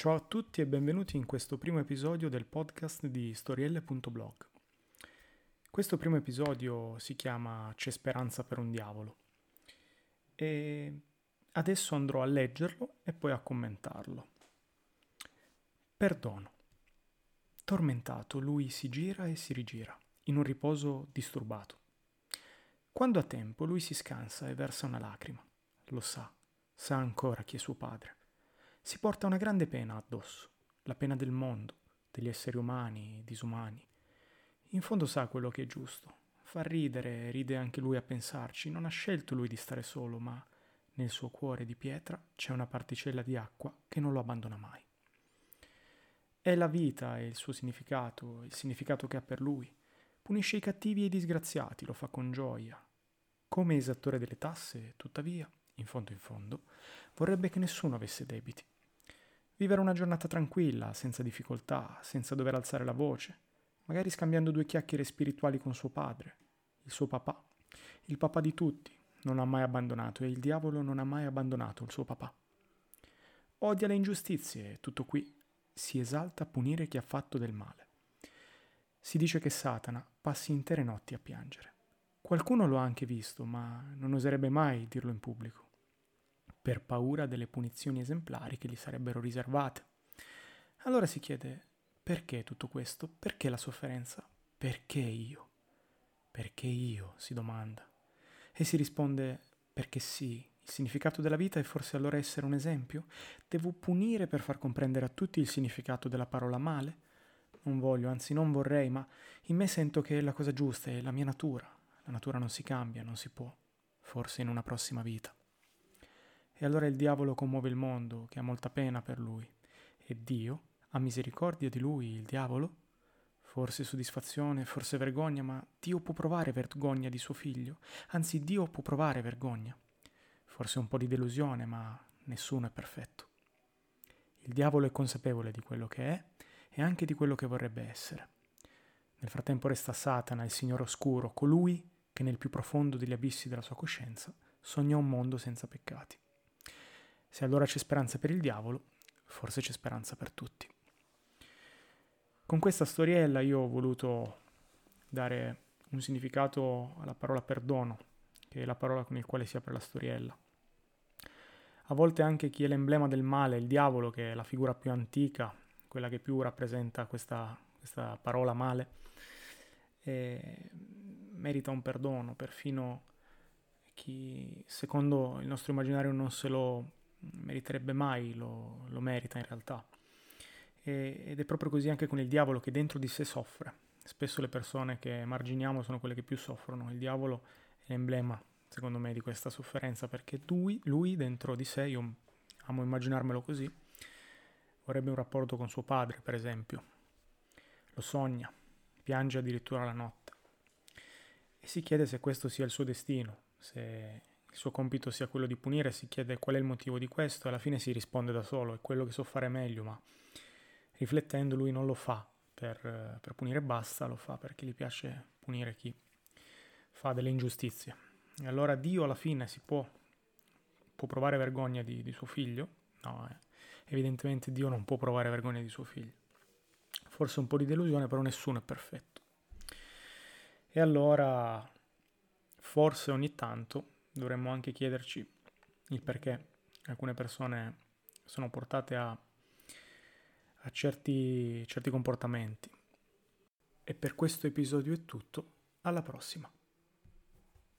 Ciao a tutti e benvenuti in questo primo episodio del podcast di storielle.blog. Questo primo episodio si chiama C'è speranza per un diavolo e adesso andrò a leggerlo e poi a commentarlo. Perdono. Tormentato, lui si gira e si rigira, in un riposo disturbato. Quando ha tempo, lui si scansa e versa una lacrima. Lo sa, sa ancora chi è suo padre. Si porta una grande pena addosso, la pena del mondo, degli esseri umani, disumani. In fondo sa quello che è giusto. Fa ridere, ride anche lui a pensarci. Non ha scelto lui di stare solo, ma nel suo cuore di pietra c'è una particella di acqua che non lo abbandona mai. È la vita e il suo significato, il significato che ha per lui. Punisce i cattivi e i disgraziati, lo fa con gioia. Come esattore delle tasse, tuttavia, in fondo in fondo, vorrebbe che nessuno avesse debiti. Vivere una giornata tranquilla, senza difficoltà, senza dover alzare la voce, magari scambiando due chiacchiere spirituali con suo padre, il suo papà, il papà di tutti, non ha mai abbandonato e il diavolo non ha mai abbandonato il suo papà. Odia le ingiustizie, tutto qui, si esalta a punire chi ha fatto del male. Si dice che Satana passi intere notti a piangere. Qualcuno lo ha anche visto, ma non oserebbe mai dirlo in pubblico, per paura delle punizioni esemplari che gli sarebbero riservate. Allora si chiede perché tutto questo? Perché la sofferenza? Perché io? Perché io? si domanda. E si risponde perché sì, il significato della vita è forse allora essere un esempio? Devo punire per far comprendere a tutti il significato della parola male? Non voglio, anzi non vorrei, ma in me sento che è la cosa giusta, è la mia natura. La natura non si cambia, non si può, forse in una prossima vita. E allora il diavolo commuove il mondo, che ha molta pena per lui. E Dio ha misericordia di lui, il diavolo? Forse soddisfazione, forse vergogna, ma Dio può provare vergogna di suo figlio. Anzi, Dio può provare vergogna forse un po' di delusione, ma nessuno è perfetto. Il diavolo è consapevole di quello che è e anche di quello che vorrebbe essere. Nel frattempo resta Satana, il Signore oscuro, colui che nel più profondo degli abissi della sua coscienza sogna un mondo senza peccati. Se allora c'è speranza per il diavolo, forse c'è speranza per tutti. Con questa storiella io ho voluto dare un significato alla parola perdono, che è la parola con il quale si apre la storiella a volte anche chi è l'emblema del male, il diavolo, che è la figura più antica, quella che più rappresenta questa, questa parola male, merita un perdono, perfino chi secondo il nostro immaginario non se lo meriterebbe mai, lo, lo merita in realtà. E, ed è proprio così anche con il diavolo che dentro di sé soffre. Spesso le persone che marginiamo sono quelle che più soffrono. Il diavolo è l'emblema secondo me, di questa sofferenza, perché lui, lui dentro di sé, io amo immaginarmelo così, vorrebbe un rapporto con suo padre, per esempio. Lo sogna, piange addirittura la notte e si chiede se questo sia il suo destino, se il suo compito sia quello di punire, si chiede qual è il motivo di questo e alla fine si risponde da solo, è quello che so fare meglio, ma riflettendo lui non lo fa per, per punire basta, lo fa perché gli piace punire chi fa delle ingiustizie. E allora Dio alla fine si può, può provare vergogna di, di, suo figlio? No, eh. evidentemente Dio non può provare vergogna di suo figlio. Forse un po' di delusione, però nessuno è perfetto. E allora forse ogni tanto dovremmo anche chiederci il perché alcune persone sono portate a, a certi, certi comportamenti. E per questo episodio è tutto, alla prossima.